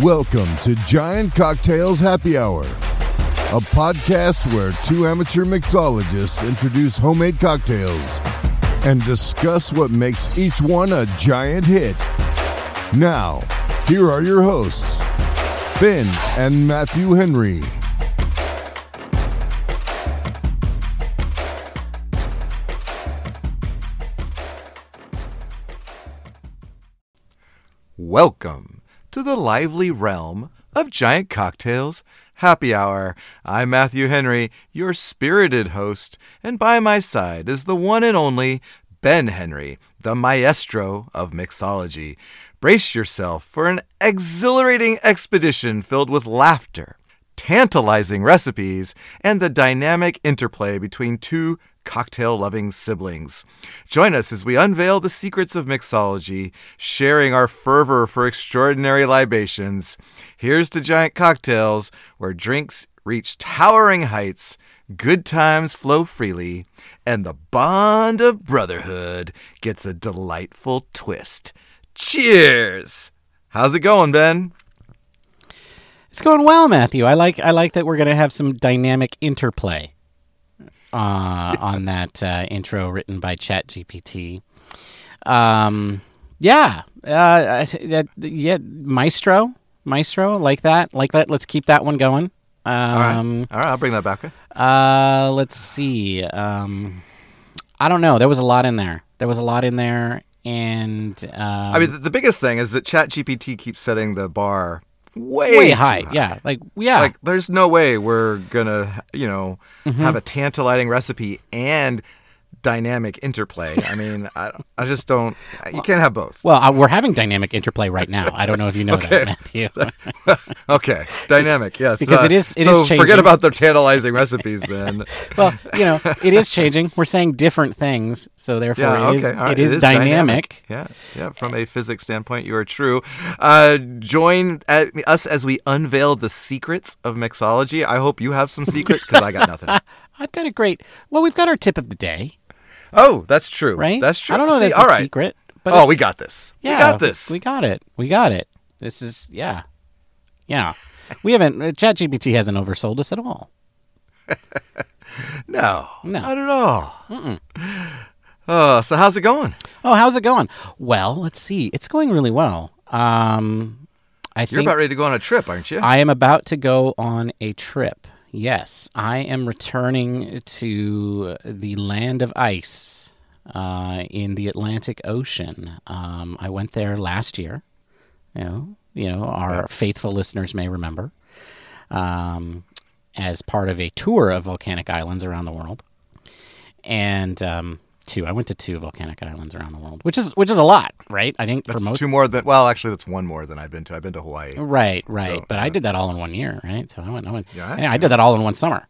Welcome to Giant Cocktails Happy Hour, a podcast where two amateur mixologists introduce homemade cocktails and discuss what makes each one a giant hit. Now, here are your hosts, Ben and Matthew Henry. Welcome to the lively realm of Giant Cocktails Happy Hour. I'm Matthew Henry, your spirited host, and by my side is the one and only Ben Henry, the maestro of mixology. Brace yourself for an exhilarating expedition filled with laughter, tantalizing recipes, and the dynamic interplay between two cocktail loving siblings. Join us as we unveil the secrets of mixology, sharing our fervor for extraordinary libations. Here's to giant cocktails, where drinks reach towering heights, good times flow freely, and the bond of brotherhood gets a delightful twist. Cheers! How's it going, Ben? It's going well, Matthew. I like I like that we're going to have some dynamic interplay uh, on that uh, intro written by ChatGPT. Um, yeah, uh, that, yeah, Maestro, Maestro, like that, like that. Let's keep that one going. All right. Um, All right, I'll bring that back. uh, let's see. Um, I don't know. There was a lot in there. There was a lot in there, and um, I mean, the, the biggest thing is that ChatGPT keeps setting the bar way, way too high. Yeah, like yeah, Like, there's no way we're gonna, you know, Mm-hmm. have a tantalizing recipe and dynamic interplay. I mean, I, I just don't. You can't have both. Well, uh, we're having dynamic interplay right now. I don't know if you know that, Matthew. okay, dynamic. Yes, Because Uh, it is- it so is forget about the tantalizing recipes then. well, you know, it is changing. We're saying different things, so therefore Yeah, it is, okay. right, it is, dynamic. Yeah, yeah. From a physics standpoint, you are true. Uh, join at, us as we unveil the secrets of mixology. I hope you have some secrets because I got nothing. I've got a great. Well, we've got our tip of the day, Oh, that's true. right? That's true. I don't know See, that's all a right. secret, but oh, we got this. Yeah, we got this. We got it. We got it. This is yeah, yeah. We haven't. uh, ChatGPT hasn't oversold us at all. no, No. not at all. Oh, so how's it going? Oh, how's it going? Well, let's see. It's going really well. Um, I You're about ready to go on a trip, aren't you? I am about to go on a trip. Yes, I am returning to the land of ice uh, in the Atlantic Ocean. Um, I went there last year. You know, you know, our faithful listeners may remember, um, as part of a tour of volcanic islands around the world. And um, two, I went to two volcanic islands around the world, which is which is a lot, right? I think that's for most two more than well, actually, that's one more than I've been to. I've been to Hawaii. Right, right. So, but uh, I did that all in one year, right? So I went, I went. Yeah, Yeah, I did that all in one summer.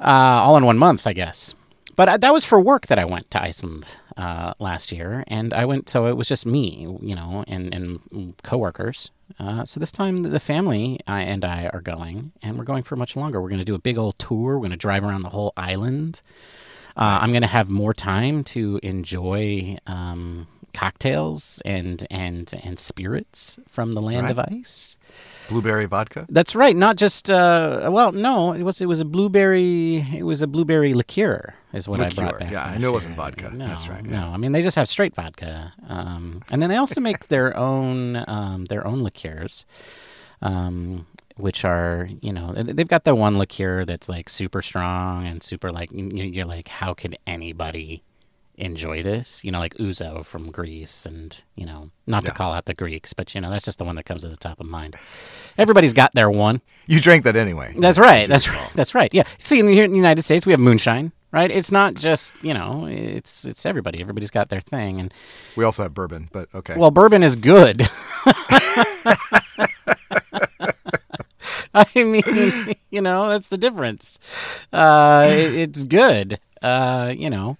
Uh, all in one month, I guess. But uh, that was for work that I went to Iceland uh, last year, and I went. So it was just me, you know, and and coworkers. Uh, so this time the family I, and I are going, and we're going for much longer. We're going to do a big old tour. We're going to drive around the whole island. Uh, I'm going to have more time to enjoy um, cocktails and and and spirits from the land of ice. Blueberry vodka. That's right. Not just uh, well, no, it was it was a blueberry. It was a blueberry liqueur, is what I brought back. yeah, I know it wasn't vodka. No, That's right, No, I mean they just have straight vodka, um, and then they also make their own um, their own liqueurs, um, which are you know they've got the one liqueur that's like super strong and super like you- you're like how could anybody enjoy this you know like ouzo from greece and you know not to call out the greeks but you know that's just the one that comes to the top of mind everybody's got their one You drank that anyway. that's right. That's right. That's right. Yeah. See, in the, here in the United States, we have moonshine, right? It's not just you know, it's it's everybody. Everybody's got their thing, and We also have bourbon, but okay. well, bourbon is good. I mean, you know, that's the difference. Uh, it- it's good. Uh, you know.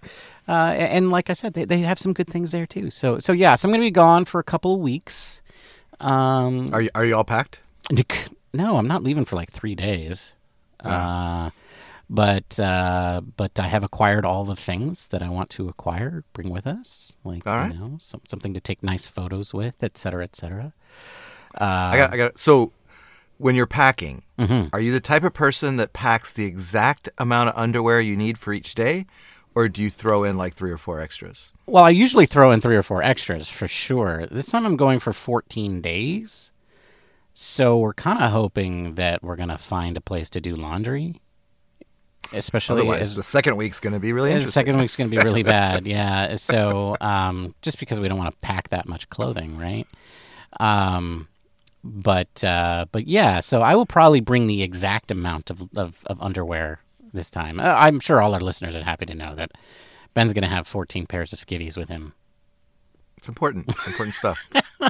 Uh, and like I said, they, they have some good things there too. So so yeah, so I'm gonna be gone for a couple of weeks. Um, are you are you all packed? No, I'm not leaving for like three days. Uh, but uh, but I have acquired all the things that I want to acquire, bring with us, like right. you know, some, something to take nice photos with, et cetera, et cetera. I got. I got. So, when you're packing, Mm-hmm. are you the type of person that packs the exact amount of underwear you need for each day, or do you throw in like three or four extras? Well, I usually throw in three or four extras for sure. This time I'm going for 14 days. So we're kind of hoping that we're going to find a place to do laundry. Especially Otherwise, as the second week's going to be really the second week's going to be really bad. Yeah. So um, just because we don't want to pack that much clothing, right? Um, but uh, but yeah, so I will probably bring the exact amount of, of, of underwear this time. Uh, I'm sure all our listeners are happy to know that Ben's going to have 14 pairs of skivvies with him. It's important. It's important stuff.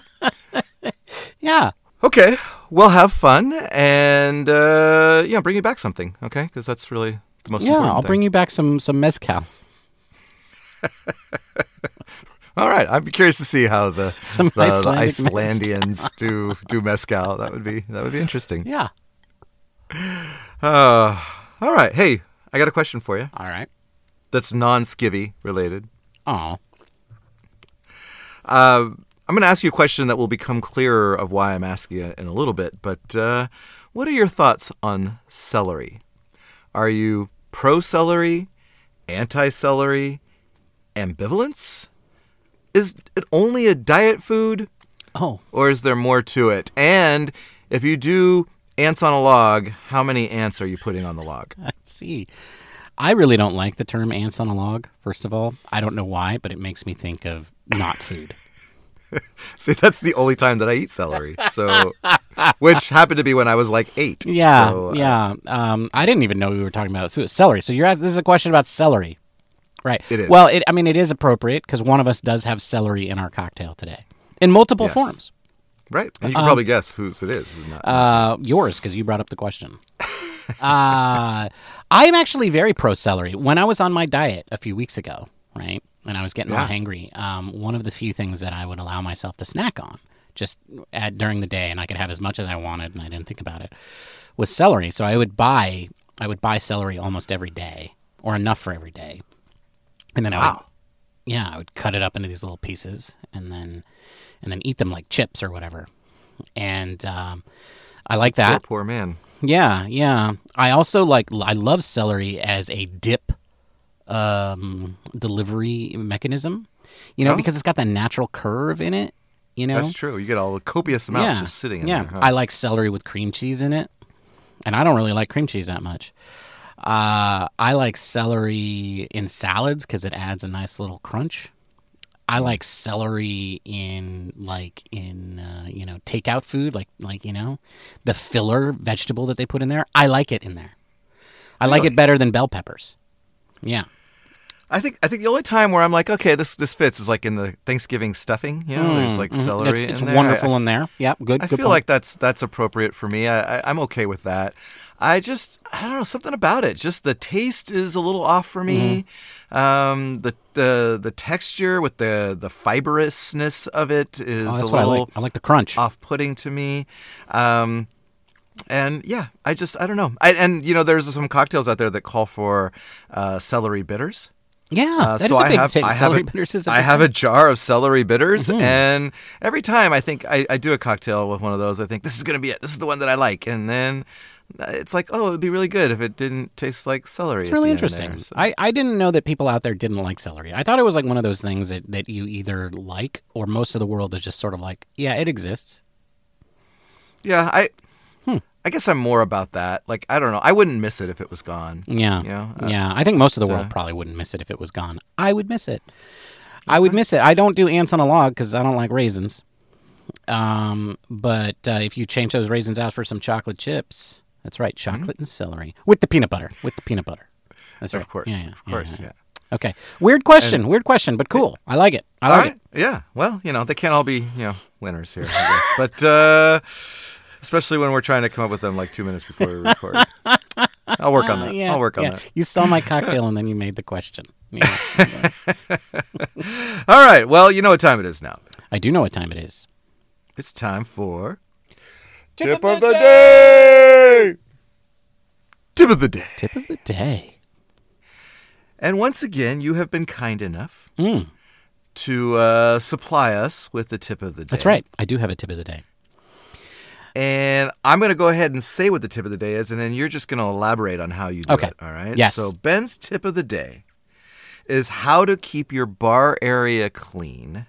Yeah. Okay, well, have fun and uh, yeah, bring you back something. Okay, because that's really the most Yeah. I'll thing. bring you back some some mezcal. All right, I'd be curious to see how the Some the, the Icelandians do do mezcal. That would be that would be interesting. Yeah. Uh, all right, hey, I got a question for you. All right. That's non-skivvy related. Oh. Uh, I'm going to ask you a question that will become clearer of why I'm asking it in a little bit. But uh, what are your thoughts on celery? Are you pro celery, anti celery, ambivalence? Is it only a diet food, Oh. or is there more to it? And if you do ants on a log, how many ants are you putting on the log? I see. I really don't like the term ants on a log, first of all. I don't know why, but it makes me think of not food. See, that's the only time that I eat celery. So, which happened to be when I was like eight. Yeah, So, uh, yeah. Um, I didn't even know we were talking about food. Celery. So you're asking, this is a question about celery, right? It is. Well, it, I mean, it is appropriate because one of us does have celery in our cocktail today, in multiple Yes. forms. Right. And you can probably guess whose it is. Uh, yours, because you brought up the question. uh, I am actually very pro celery. When I was on my diet a few weeks ago, right, and I was getting Yeah. all hangry, um, one of the few things that I would allow myself to snack on just at, during the day, and I could have as much as I wanted, and I didn't think about it, was celery. So I would buy, I would buy celery almost every day, or enough for every day, and then I would yeah, I would cut it up into these little pieces and then and then eat them like chips or whatever. And um, I like that. poor man. Yeah, yeah. I also like I love celery as a dip um, delivery mechanism. You know, Oh. because it's got that natural curve in it. You know, That's true. You get all the copious amounts yeah, just sitting in yeah. there. huh? I like celery with cream cheese in it, and I don't really like cream cheese that much. Uh, I like celery in salads because it adds a nice little crunch. I like celery in like in uh, you know takeout food, like like you know the filler vegetable that they put in there. I like it in there. I like it better than bell peppers. Yeah. I think I think the only time where I'm like, okay, this this fits is like in the Thanksgiving stuffing. You know, there's like Mhm. celery It's, it's in there. wonderful I, in there. Yep. Good. I good feel point. like that's that's appropriate for me. I, I I'm okay with that. I just I don't know something about it. Just the taste is a little off for me. Mm-hmm. Um, the the the texture with the the fibrousness of it is Oh, a what I little like. I like the crunch. off-putting to me. Um, and yeah, I just I don't know. I, and you know, there's some cocktails out there that call for uh, celery bitters. Yeah, Uh, so a I big have thing. I have a, bitters is a I have a jar of celery bitters, Mhm. and every time I think I, I do a cocktail with one of those, I think this is gonna be it. This is the one that I like, and then it's like, oh, it'd be really good if it didn't taste like celery. It's really interesting. there, so- I, I didn't know that people out there didn't like celery. I thought it was like one of those things that, that you either like or most of the world is just sort of like, yeah, it exists. yeah, I. I guess I'm more about that. Like, I don't know. I wouldn't miss it if it was gone. Yeah. You know, uh, yeah. I think most of the world uh, probably wouldn't miss it if it was gone. I would miss it. I would miss it. I don't do ants on a log because I don't like raisins. Um, but uh, if you change those raisins out for some chocolate chips, that's right, chocolate and celery with the peanut butter. With the peanut butter. That's right. Of course, Yeah, yeah, of course, yeah, yeah. Okay. Weird question. weird question, but cool. I like it. I like right. it. Yeah. Well, you know, they can't all be, you know, winners here, I guess. but uh, especially when we're trying to come up with them like two minutes before we record. I'll work on Uh, that. yeah, I'll work on yeah. that. You saw my cocktail and then you made the question. Yeah. All right. Well, you know what time it is now. I do know what time it is. It's time for Tip of the day. Tip of the day. Tip of the day. And once again, you have been kind enough Mm, to uh, supply us with the tip of the day. that's right. I do have a tip of the day. And I'm going to go ahead and say what the tip of the day is, and then you're just going to elaborate on how you do Okay. it. All right. Yes. So Ben's tip of the day is how to keep your bar area clean,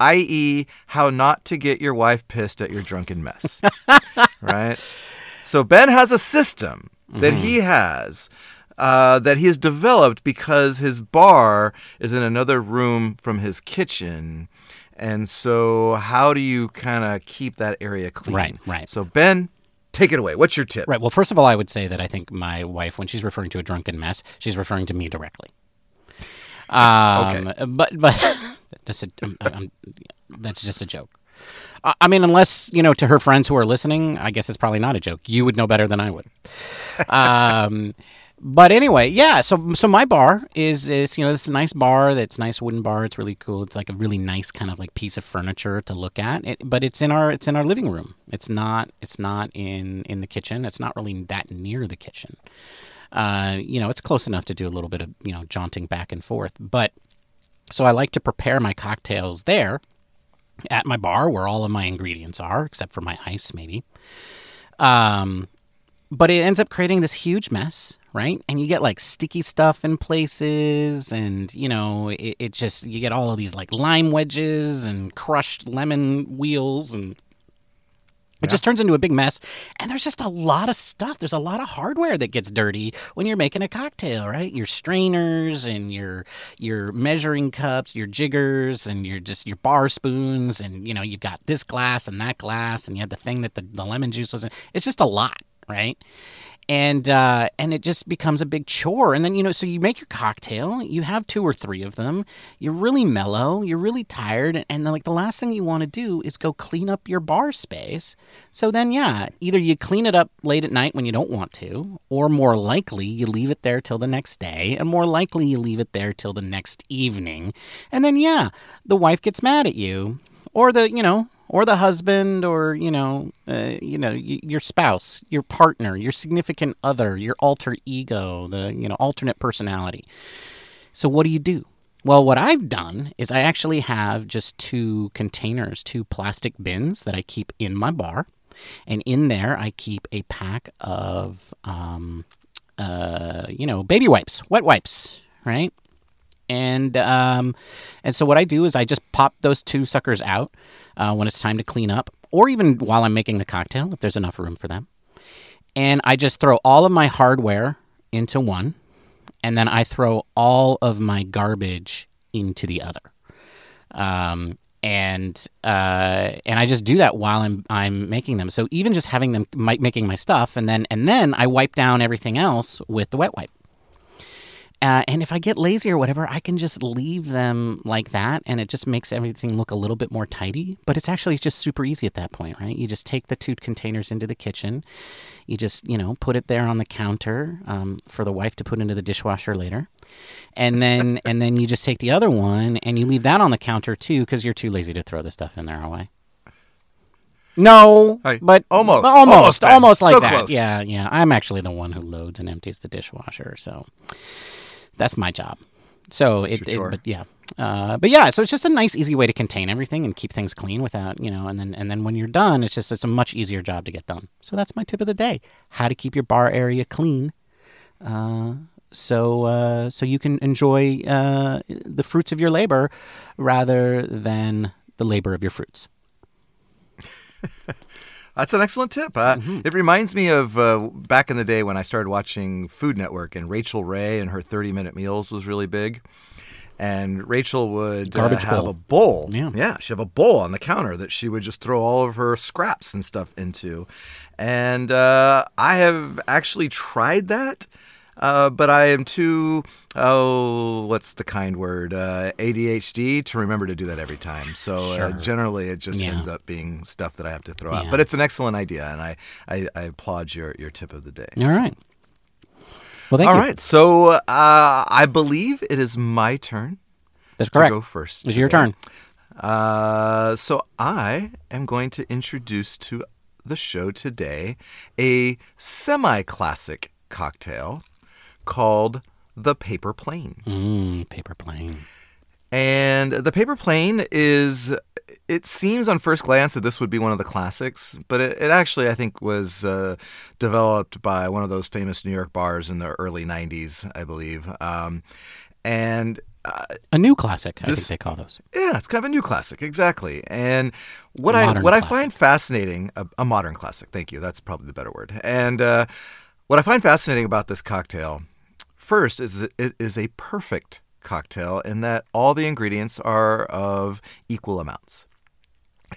i.e., how not to get your wife pissed at your drunken mess. right? So Ben has a system that he has uh, that he has developed because his bar is in another room from his kitchen. And so, how do you kind of keep that area clean? Right, right. So, Ben, take it away. What's your tip? Right. Well, first of all, I would say that I think my wife, when she's referring to a drunken mess, she's referring to me directly. Um, But but just a, um, um, that's just a joke. I I mean, unless you know, to her friends who are listening, I guess it's probably not a joke. You would know better than I would. um, but anyway, yeah. So so my bar is is you know this nice bar that's nice wooden bar. It's really cool. It's like a really nice kind of like piece of furniture to look at. It, but it's in our it's in our living room. It's not it's not in in the kitchen. It's not really that near the kitchen. Uh, you know, it's close enough to do a little bit of you know jaunting back and forth. But so I like to prepare my cocktails there at my bar where all of my ingredients are, except for my ice, maybe. Um, but it ends up creating this huge mess, right? And you get like sticky stuff in places, and you know, it, it just you get all of these like lime wedges and crushed lemon wheels, and it just turns into a big mess. And there's just a lot of stuff. There's a lot of hardware that gets dirty when you're making a cocktail, right? Your strainers and your your measuring cups, your jiggers, and your just your bar spoons, and you know you've got this glass and that glass, and you had the thing that the, the lemon juice was in. It's just a lot, right? and uh, and it just becomes a big chore. And then you know, so you make your cocktail, you have two or three of them. You're really mellow, you're really tired, and, then, like the last thing you want to do is go clean up your bar space. So then, yeah, either you clean it up late at night when you don't want to, or more likely you leave it there till the next day, and more likely you leave it there till the next evening. And then, yeah, the wife gets mad at you, or the you know or the husband or you know uh, you know y- your spouse your partner your significant other your alter ego the you know alternate personality. So what do you do? Well what i've done is i actually have just two containers two plastic bins that i keep in my bar. And in there i keep a pack of um, uh, you know baby wipes wet wipes right and um, and so what I do is I just pop those two suckers out uh, when it's time to clean up, or even while I'm making the cocktail if there's enough room for them. And I just throw all of my hardware into one, and then I throw all of my garbage into the other. Um, and uh, and I just do that while I'm I'm making them. So even just having them mi- making my stuff, and then and then I wipe down everything else with the wet wipe. Uh, and if I get lazy or whatever, I can just leave them like that, and it just makes everything look a little bit more tidy. But it's actually just super easy at that point, right? You just take the two containers into the kitchen, you just you know put it there on the counter um, for the wife to put into the dishwasher later, and then and then you just take the other one and you leave that on the counter too because you're too lazy to throw the stuff in there away. No, but Almost. almost, Almost, almost, like So that. close. Yeah, yeah. I'm actually the one who loads and empties the dishwasher, so that's my job. So it, Sure, it but yeah, uh, but yeah. So it's just a nice, easy way to contain everything and keep things clean without you know. And then and then when you're done, it's just it's a much easier job to get done. So that's my tip of the day: how to keep your bar area clean. Uh, so uh, so you can enjoy uh, the fruits of your labor rather than the labor of your fruits. That's an excellent tip. Uh, Mm-hmm. It reminds me of uh, back in the day when I started watching Food Network, and Rachael Ray and her 30 minute meals was really big. And Rachael would uh, have bowl. a bowl. Yeah. yeah, she have a bowl on the counter that she would just throw all of her scraps and stuff into. And uh, I have actually tried that, uh, but I am too oh, what's the kind word uh, ADHD to remember to do that every time. So uh, generally, it just Yeah. ends up being stuff that I have to throw out. But it's an excellent idea, and I, I, I applaud your, your tip of the day. All right. Well, thank All you. right, so uh, I believe it is my turn That's to correct. go first. It's your turn. Uh, so I am going to introduce to the show today a semi-classic cocktail called the Paper Plane. Mm, paper plane. And the paper plane is it seems on first glance that this would be one of the classics, but it, it actually, I think, was uh, developed by one of those famous New York bars in the early 90s, I believe. Um, and uh, A new classic, I think they call those. yeah, it's kind of a new classic, exactly. And what I what I find fascinating, a, a modern classic. Thank you. That's probably the better word. And uh, what I find fascinating about this cocktail, first, is it is a perfect cocktail in that all the ingredients are of equal amounts.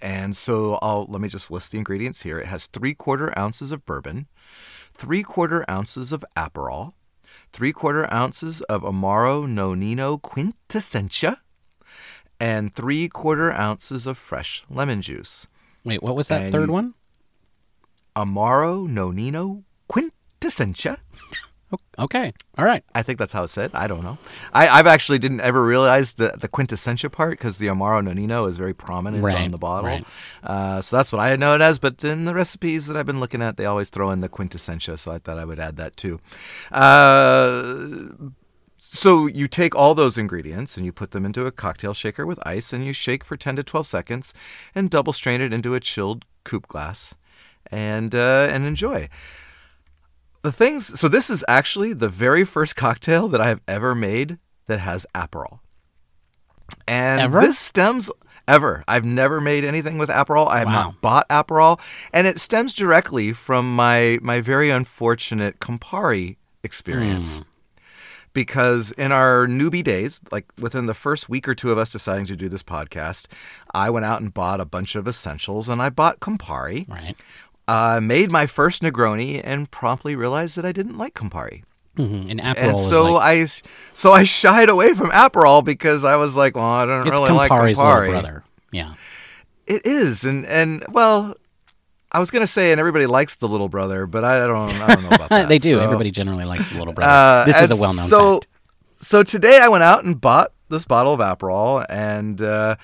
And so I'll let me just list the ingredients here. It has three quarter ounces of bourbon, three quarter ounces of Aperol, three quarter ounces of Amaro Nonino Quintessentia, and three quarter ounces of fresh lemon juice. Wait, what was that And third one? Amaro Nonino Quintessentia. Okay, all right. I think that's how it's said. I don't know. I, I've actually didn't ever realize the, the quintessentia part because the Amaro Nonino is very prominent Right, on the bottle. right. Uh, so that's what I know it as. But in the recipes that I've been looking at, they always throw in the quintessentia. So I thought I would add that too. Uh, so you take all those ingredients and you put them into a cocktail shaker with ice and you shake for 10 to 12 seconds and double strain it into a chilled coupe glass and uh, and enjoy. The things so this is actually the very first cocktail that I have ever made that has Aperol. And Ever? this stems ever. I've never made anything with Aperol. I have Wow. not bought Aperol, and it stems directly from my my very unfortunate Campari experience. Mm. Because in our newbie days, like within the first week or two of us deciding to do this podcast, I went out and bought a bunch of essentials and I bought Campari. Right. Uh, made my first Negroni and promptly realized that I didn't like Campari. hmm And Aperol And so like, I so I shied away from Aperol because I was like, well, I don't it's really like Campari's Campari. little brother. Yeah. It is, and and well, I was gonna say, and everybody likes the little brother, but I don't, I don't know about that. they do. So, Everybody generally likes the little brother. uh, this is a well-known so, fact. So today I went out and bought this bottle of Aperol and uh,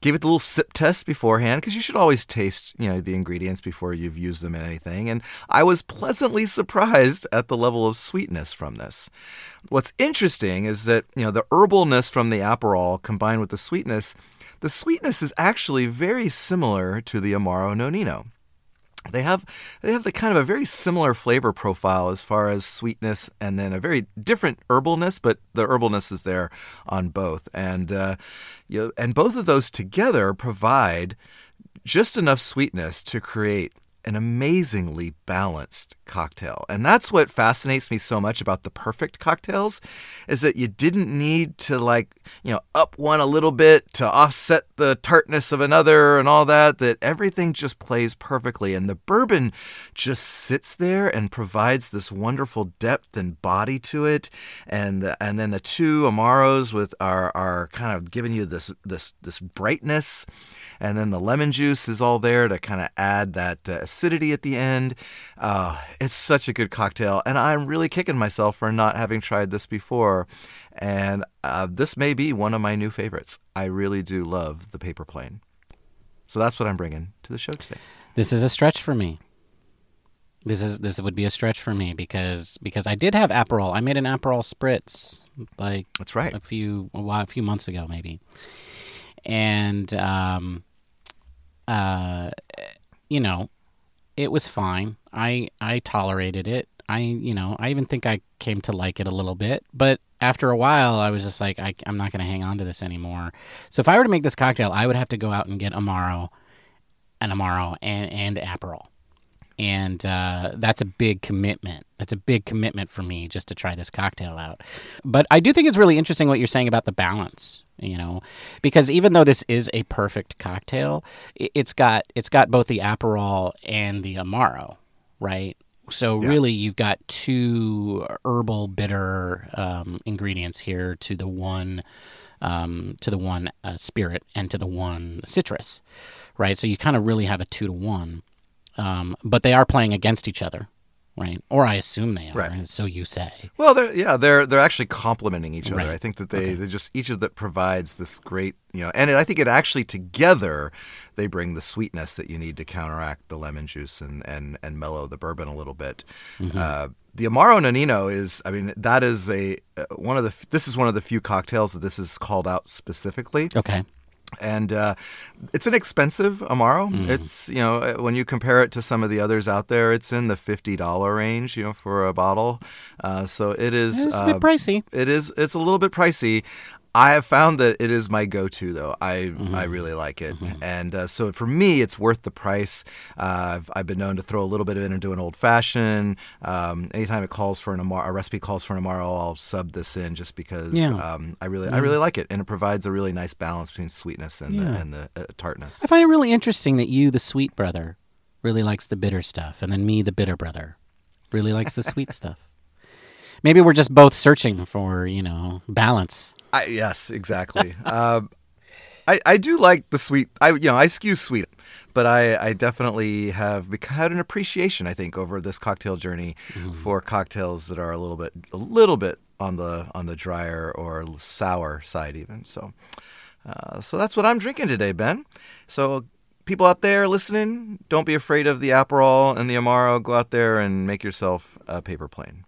gave it the little sip test beforehand because you should always taste, you know, the ingredients before you've used them in anything. And I was pleasantly surprised at the level of sweetness from this. What's interesting is that you know the herbalness from the Aperol combined with the sweetness. The sweetness is actually very similar to the Amaro Nonino they have they have the kind of a very similar flavor profile as far as sweetness and then a very different herbalness but the herbalness is there on both. And uh, you know, and both of those together provide just enough sweetness to create an amazingly balanced cocktail. And that's what fascinates me so much about the perfect cocktails is that you didn't need to like, you know, up one a little bit to offset the tartness of another and all that that everything just plays perfectly. And the bourbon just sits there and provides this wonderful depth and body to it. And and then the two amaros with are are kind of giving you this this this brightness. And then the lemon juice is all there to kind of add that uh, acidity at the end. Uh, it's such a good cocktail, and I'm really kicking myself for not having tried this before. And uh, this may be one of my new favorites. I really do love the paper plane. So that's what I'm bringing to the show today. This is a stretch for me. This is this would be a stretch for me because because I did have Aperol. I made an Aperol spritz like That's right. a few a, while, a few months ago maybe, and um, uh, you know, it was fine. I I tolerated it. I you know I even think I came to like it a little bit, but after a while I was just like I, I'm not going to hang on to this anymore. So if I were to make this cocktail, I would have to go out and get Amaro, an Amaro, and and Aperol and uh, that's a big commitment. That's a big commitment for me just to try this cocktail out. But I do think it's really interesting what you're saying about the balance. You know, because even though this is a perfect cocktail, it's got it's got both the Aperol and the Amaro, right? So Yeah. really, you've got two herbal bitter um, ingredients here to the one um, to the one uh, spirit and to the one citrus, right? So you kind of really have a two to one um, but they are playing against each other, right? Or I assume they are. Right. So you say. Well, they're yeah, they're they're actually complementing each other. Right. I think that they, they just each of that provides this great you know, and it, I think it actually together they bring the sweetness that you need to counteract the lemon juice and and and mellow the bourbon a little bit. Uh, the Amaro Nonino is, I mean, that is a uh, one of the this is one of the few cocktails that this is called out specifically. Okay. And uh, it's an expensive amaro. Mm. It's you know uh, when you compare it to some of the others out there, it's in the fifty dollar range, you know, for a bottle. Uh, so it is. It's a uh, bit pricey. it is. It's a little bit pricey. I have found that it is my go-to, though. I Mm-hmm. I really like it, and uh, so for me, it's worth the price. Uh, I've, I've been known to throw a little bit of it into an old fashioned. Um, anytime it calls for an amaro, a recipe calls for an amaro, I'll sub this in just because Yeah. um, I really I really like it, and it provides a really nice balance between sweetness and Yeah. the, and the uh, tartness. I find it really interesting that you, the sweet brother, really likes the bitter stuff, and then me, the bitter brother, really likes the sweet stuff. Maybe we're just both searching for, you know, balance. I, yes, exactly. um, I I do like the sweet. I you know I skew sweet, but I I definitely have had an appreciation. I think over this cocktail journey for cocktails that are a little bit a little bit on the on the drier or sour side even. So uh, so that's what I'm drinking today, Ben. So. People out there listening, don't be afraid of the Aperol and the Amaro. Go out there and make yourself a paper plane.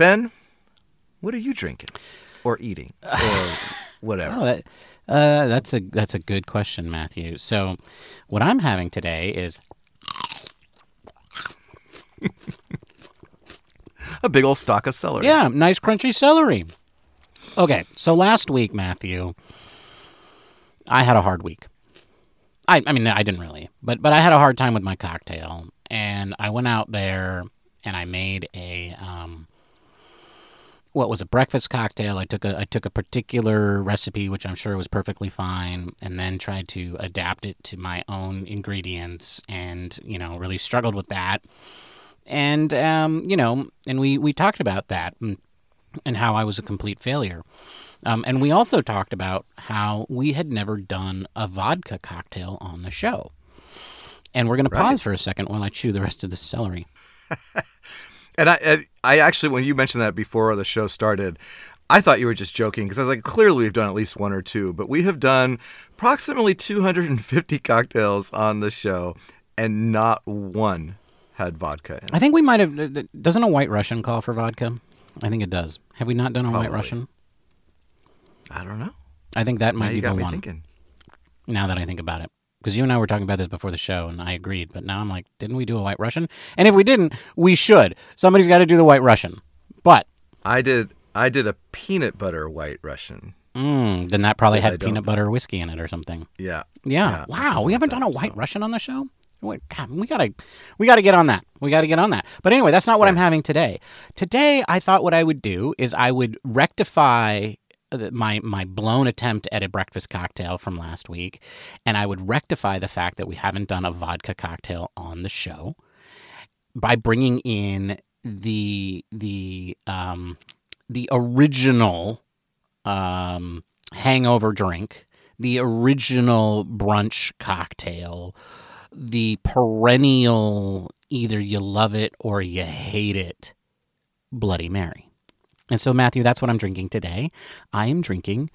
Ben, what are you drinking or eating or whatever? Oh, that, uh, that's a that's a good question, Matthew. So, what I'm having today is A big old stock of celery. yeah, nice crunchy celery. Okay, so last week, Matthew, I had a hard week. I I mean, I didn't really, but but I had a hard time with my cocktail, and I went out there and I made a um, what was a breakfast cocktail. I took a I took a particular recipe, which I'm sure was perfectly fine, and then tried to adapt it to my own ingredients, and you know, really struggled with that. And um, you know, and we we talked about that and, and how I was a complete failure. Um, and we also talked about how we had never done a vodka cocktail on the show. And we're going to pause for a second while I chew the rest of the celery. And I, I actually, when you mentioned that before the show started, I thought you were just joking because I was like, clearly we've done at least one or two, but we have done approximately 250 cocktails on the show, and not one had vodka in it. I think we might have. Doesn't a White Russian call for vodka? I think it does. Have we not done a White Russian? I don't know. I think that Now might you be got the me one. thinking. Now that I think about it, because you and I were talking about this before the show, and I agreed. But now I'm like, didn't we do a White Russian? And if we didn't, we should. Somebody's got to do the White Russian. But I did. I did a peanut butter white Russian. mm, then that probably Yeah, I had peanut butter whiskey in it or something. Yeah. Yeah. Yeah, wow. We haven't that, done a White so. Russian on the show. Wait, God, we gotta, we gotta get on that. We gotta get on that. But anyway, that's not what I'm having today. Today, I thought what I would do is I would rectify my my blown attempt at a breakfast cocktail from last week, and I would rectify the fact that we haven't done a vodka cocktail on the show by bringing in the the um the original um hangover drink, the original brunch cocktail, the perennial either you love it or you hate it Bloody Mary. And so, Matthew, that's what I'm drinking today. I am drinking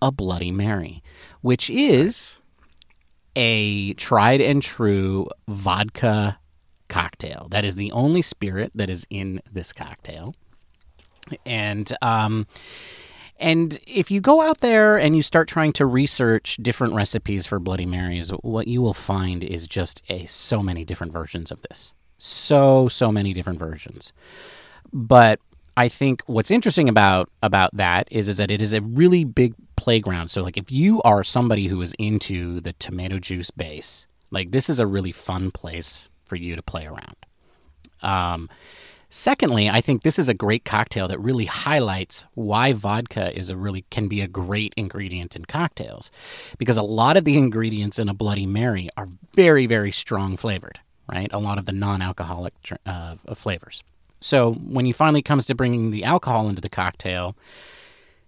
a Bloody Mary, which is a tried and true vodka cocktail. That is the only spirit that is in this cocktail. And um, and if you go out there and you start trying to research different recipes for Bloody Marys, what you will find is just a so many different versions of this. So so many different versions. But I think what's interesting about about that is is that it is a really big playground. So like if you are somebody who is into the tomato juice base, like this is a really fun place for you to play around. Um, secondly, I think this is a great cocktail that really highlights why vodka is a really can be a great ingredient in cocktails, because a lot of the ingredients in a Bloody Mary are very very strong flavored. Right, a lot of the non-alcoholic uh, flavors. So when he finally comes to bringing the alcohol into the cocktail,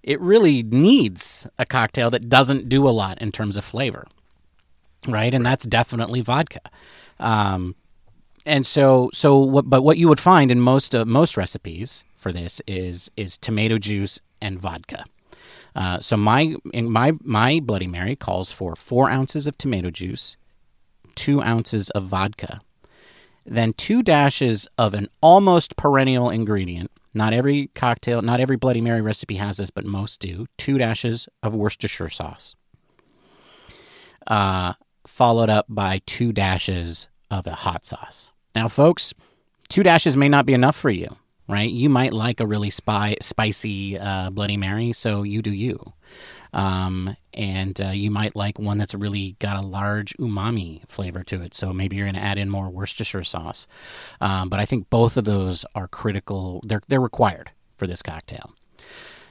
it really needs a cocktail that doesn't do a lot in terms of flavor, right? And that's definitely vodka. Um, and so, so what? But what you would find in most uh, most recipes for this is is tomato juice and vodka. Uh, so my my my Bloody Mary calls for four ounces of tomato juice, two ounces of vodka, then two dashes of an almost perennial ingredient. Not every cocktail, not every Bloody Mary recipe has this, but most do. Two dashes of Worcestershire sauce. uh, followed up by two dashes of a hot sauce. Now, folks, two dashes may not be enough for you, right? You might like a really spy, spicy uh, Bloody Mary, so you do you. Um, and uh, you might like one that's really got a large umami flavor to it. So maybe you're going to add in more Worcestershire sauce. Um, but I think both of those are critical. They're they're required for this cocktail.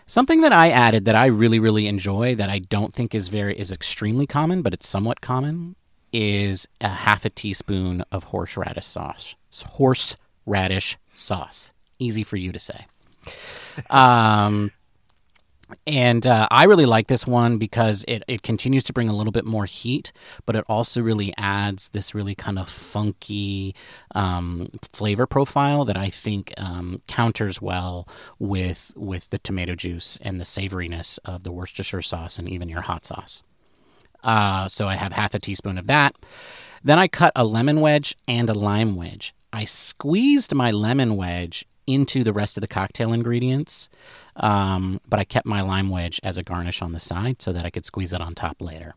Something that I added that I really really enjoy that I don't think is very is extremely common, but it's somewhat common, is a half a teaspoon of horseradish sauce. Horseradish sauce. Easy for you to say. Um, and uh, I really like this one because it, it continues to bring a little bit more heat, but it also really adds this really kind of funky um, flavor profile that I think um, counters well with with the tomato juice and the savoriness of the Worcestershire sauce and even your hot sauce. Uh, so I have half a teaspoon of that. Then I cut a lemon wedge and a lime wedge. I squeezed my lemon wedge into the rest of the cocktail ingredients. Um, but I kept my lime wedge as a garnish on the side so that I could squeeze it on top later.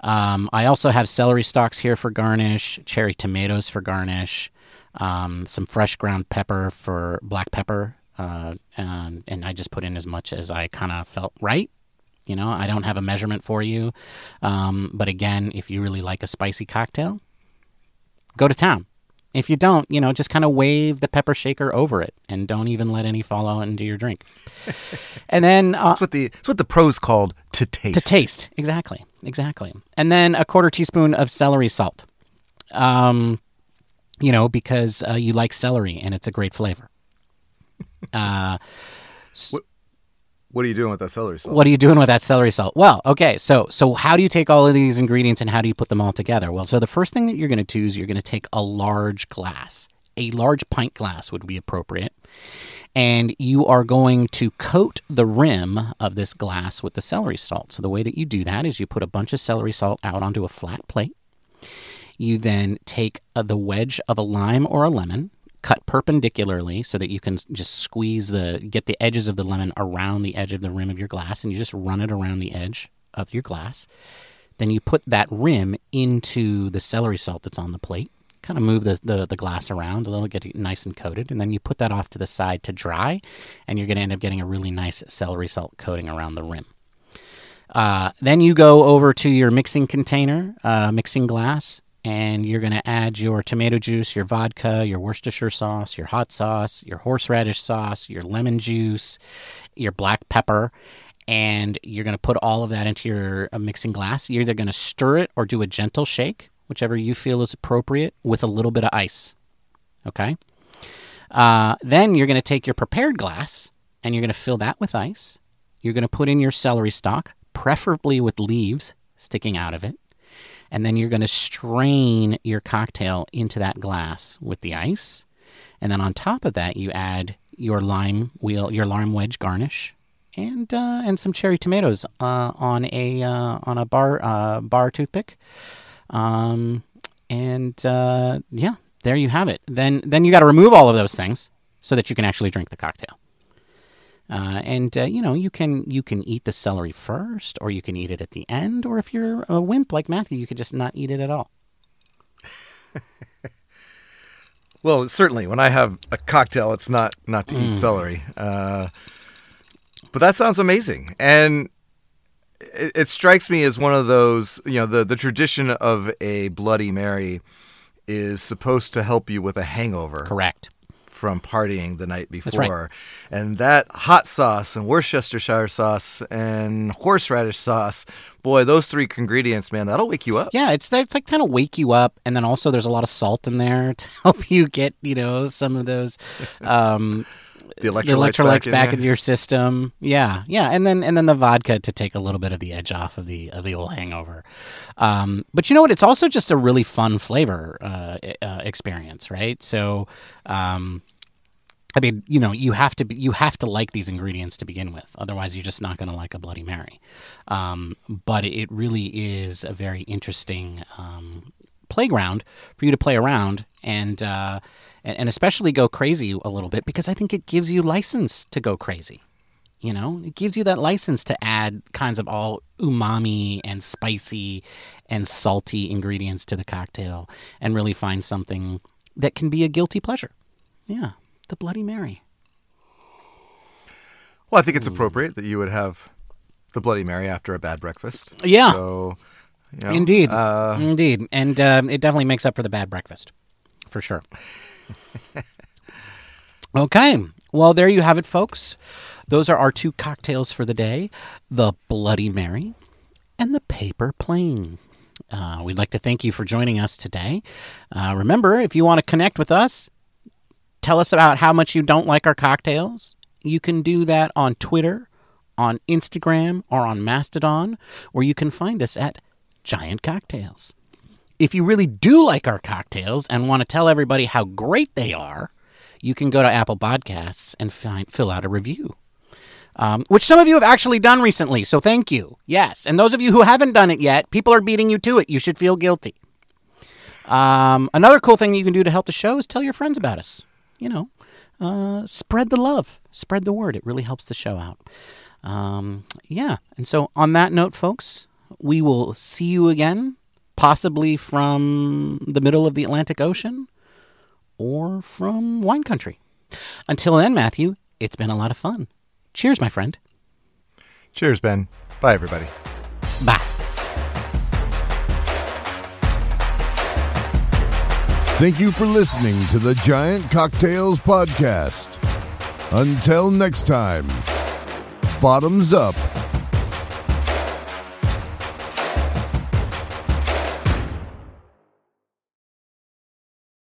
Um, I also have celery stalks here for garnish, cherry tomatoes for garnish, um, some fresh ground pepper for black pepper, uh, and, and I just put in as much as I kind of felt right. You know, I don't have a measurement for you, um, but again, if you really like a spicy cocktail, go to town. If you don't, you know, just kind of wave the pepper shaker over it and don't even let any fall out into your drink. and then uh, That's what the that's what the pros called to taste. to taste, exactly, exactly. And then a quarter teaspoon of celery salt. Um, you know, because uh, you like celery and it's a great flavor. Uh, What are you doing with that celery salt? what are you doing with that celery salt? Well, okay, so so how do you take all of these ingredients and how do you put them all together? Well, so the first thing that you're going to do is you're going to take a large glass. A large pint glass would be appropriate. And you are going to coat the rim of this glass with the celery salt. So the way that you do that is you put a bunch of celery salt out onto a flat plate. You then take uh, the wedge of a lime or a lemon, cut perpendicularly so that you can just squeeze the get the edges of the lemon around the edge of the rim of your glass and you just run it around the edge of your glass. Then you put that rim into the celery salt that's on the plate. Kind of move the, the, the glass around a little, get it nice and coated, and then you put that off to the side to dry, and you're going to end up getting a really nice celery salt coating around the rim. Uh, then you go over to your mixing container, uh, mixing glass, and you're going to add your tomato juice, your vodka, your Worcestershire sauce, your hot sauce, your horseradish sauce, your lemon juice, your black pepper, and you're going to put all of that into your uh, mixing glass. You're either going to stir it or do a gentle shake, whichever you feel is appropriate, with a little bit of ice. Okay? Uh, then you're going to take your prepared glass and you're going to fill that with ice. You're going to put in your celery stalk, preferably with leaves sticking out of it. And then you're going to strain your cocktail into that glass with the ice. And then on top of that, you add your lime wheel, your lime wedge garnish, and uh, and some cherry tomatoes uh, on a uh, on a bar uh, bar toothpick. Um, and uh, yeah, there you have it. Then then you got to remove all of those things so that you can actually drink the cocktail. Uh, and uh, you know you can you can eat the celery first, or you can eat it at the end, or if you're a wimp like Matthew, you could just not eat it at all. Well, certainly when I have a cocktail, it's not not to Mm. eat celery. Uh, but that sounds amazing, and it, it strikes me as one of those. You know, the the tradition of a Bloody Mary is supposed to help you with a hangover Correct. From partying the night That's right. before, and that hot sauce and Worcestershire sauce and horseradish sauce. Boy, those three ingredients, man, that'll wake you up. Yeah, it's it's like kind of wake you up, and then also there's a lot of salt in there to help you get you know some of those um, The electrolytes, the electrolytes in back, there. into your system. Yeah, yeah, and then and then the vodka to take a little bit of the edge off of the of the old hangover. Um, but you know what? It's also just a really fun flavor uh, uh, experience, right? So. Um, I mean, you know, you have to be, you have to like these ingredients to begin with. Otherwise, you're just not going to like a Bloody Mary. Um, but it really is a very interesting um, playground for you to play around and, uh, and and especially go crazy a little bit because I think it gives you license to go crazy. You know, it gives you that license to add kinds of all umami and spicy and salty ingredients to the cocktail and really find something that can be a guilty pleasure. Yeah, the Bloody Mary. Well, I think it's appropriate that you would have the Bloody Mary after a bad breakfast. Yeah. So, you know, Indeed. Uh, Indeed. And um, it definitely makes up for the bad breakfast, for sure. okay. Well, there you have it, folks. Those are our two cocktails for the day the Bloody Mary and the Paper Plane. Uh, we'd like to thank you for joining us today. Uh, remember, if you want to connect with us, tell us about how much you don't like our cocktails. You can do that on Twitter, on Instagram, or on Mastodon, or you can find us at Giant Cocktails. If you really do like our cocktails and want to tell everybody how great they are, you can go to Apple Podcasts and find, fill out a review. Um, which some of you have actually done recently, so thank you. Yes. And those of you who haven't done it yet, people are beating you to it. You should feel guilty. Um, another cool thing you can do to help the show is tell your friends about us. You know, uh, spread the love, spread the word. It really helps the show out. Um, yeah. And so, on that note, folks, we will see you again, possibly from the middle of the Atlantic Ocean or from wine country. Until then, Matthew, it's been a lot of fun. Cheers, my friend. cheers, Ben. Bye, everybody. Bye. Thank you for listening to the Giant Cocktails Podcast. Until next time, bottoms up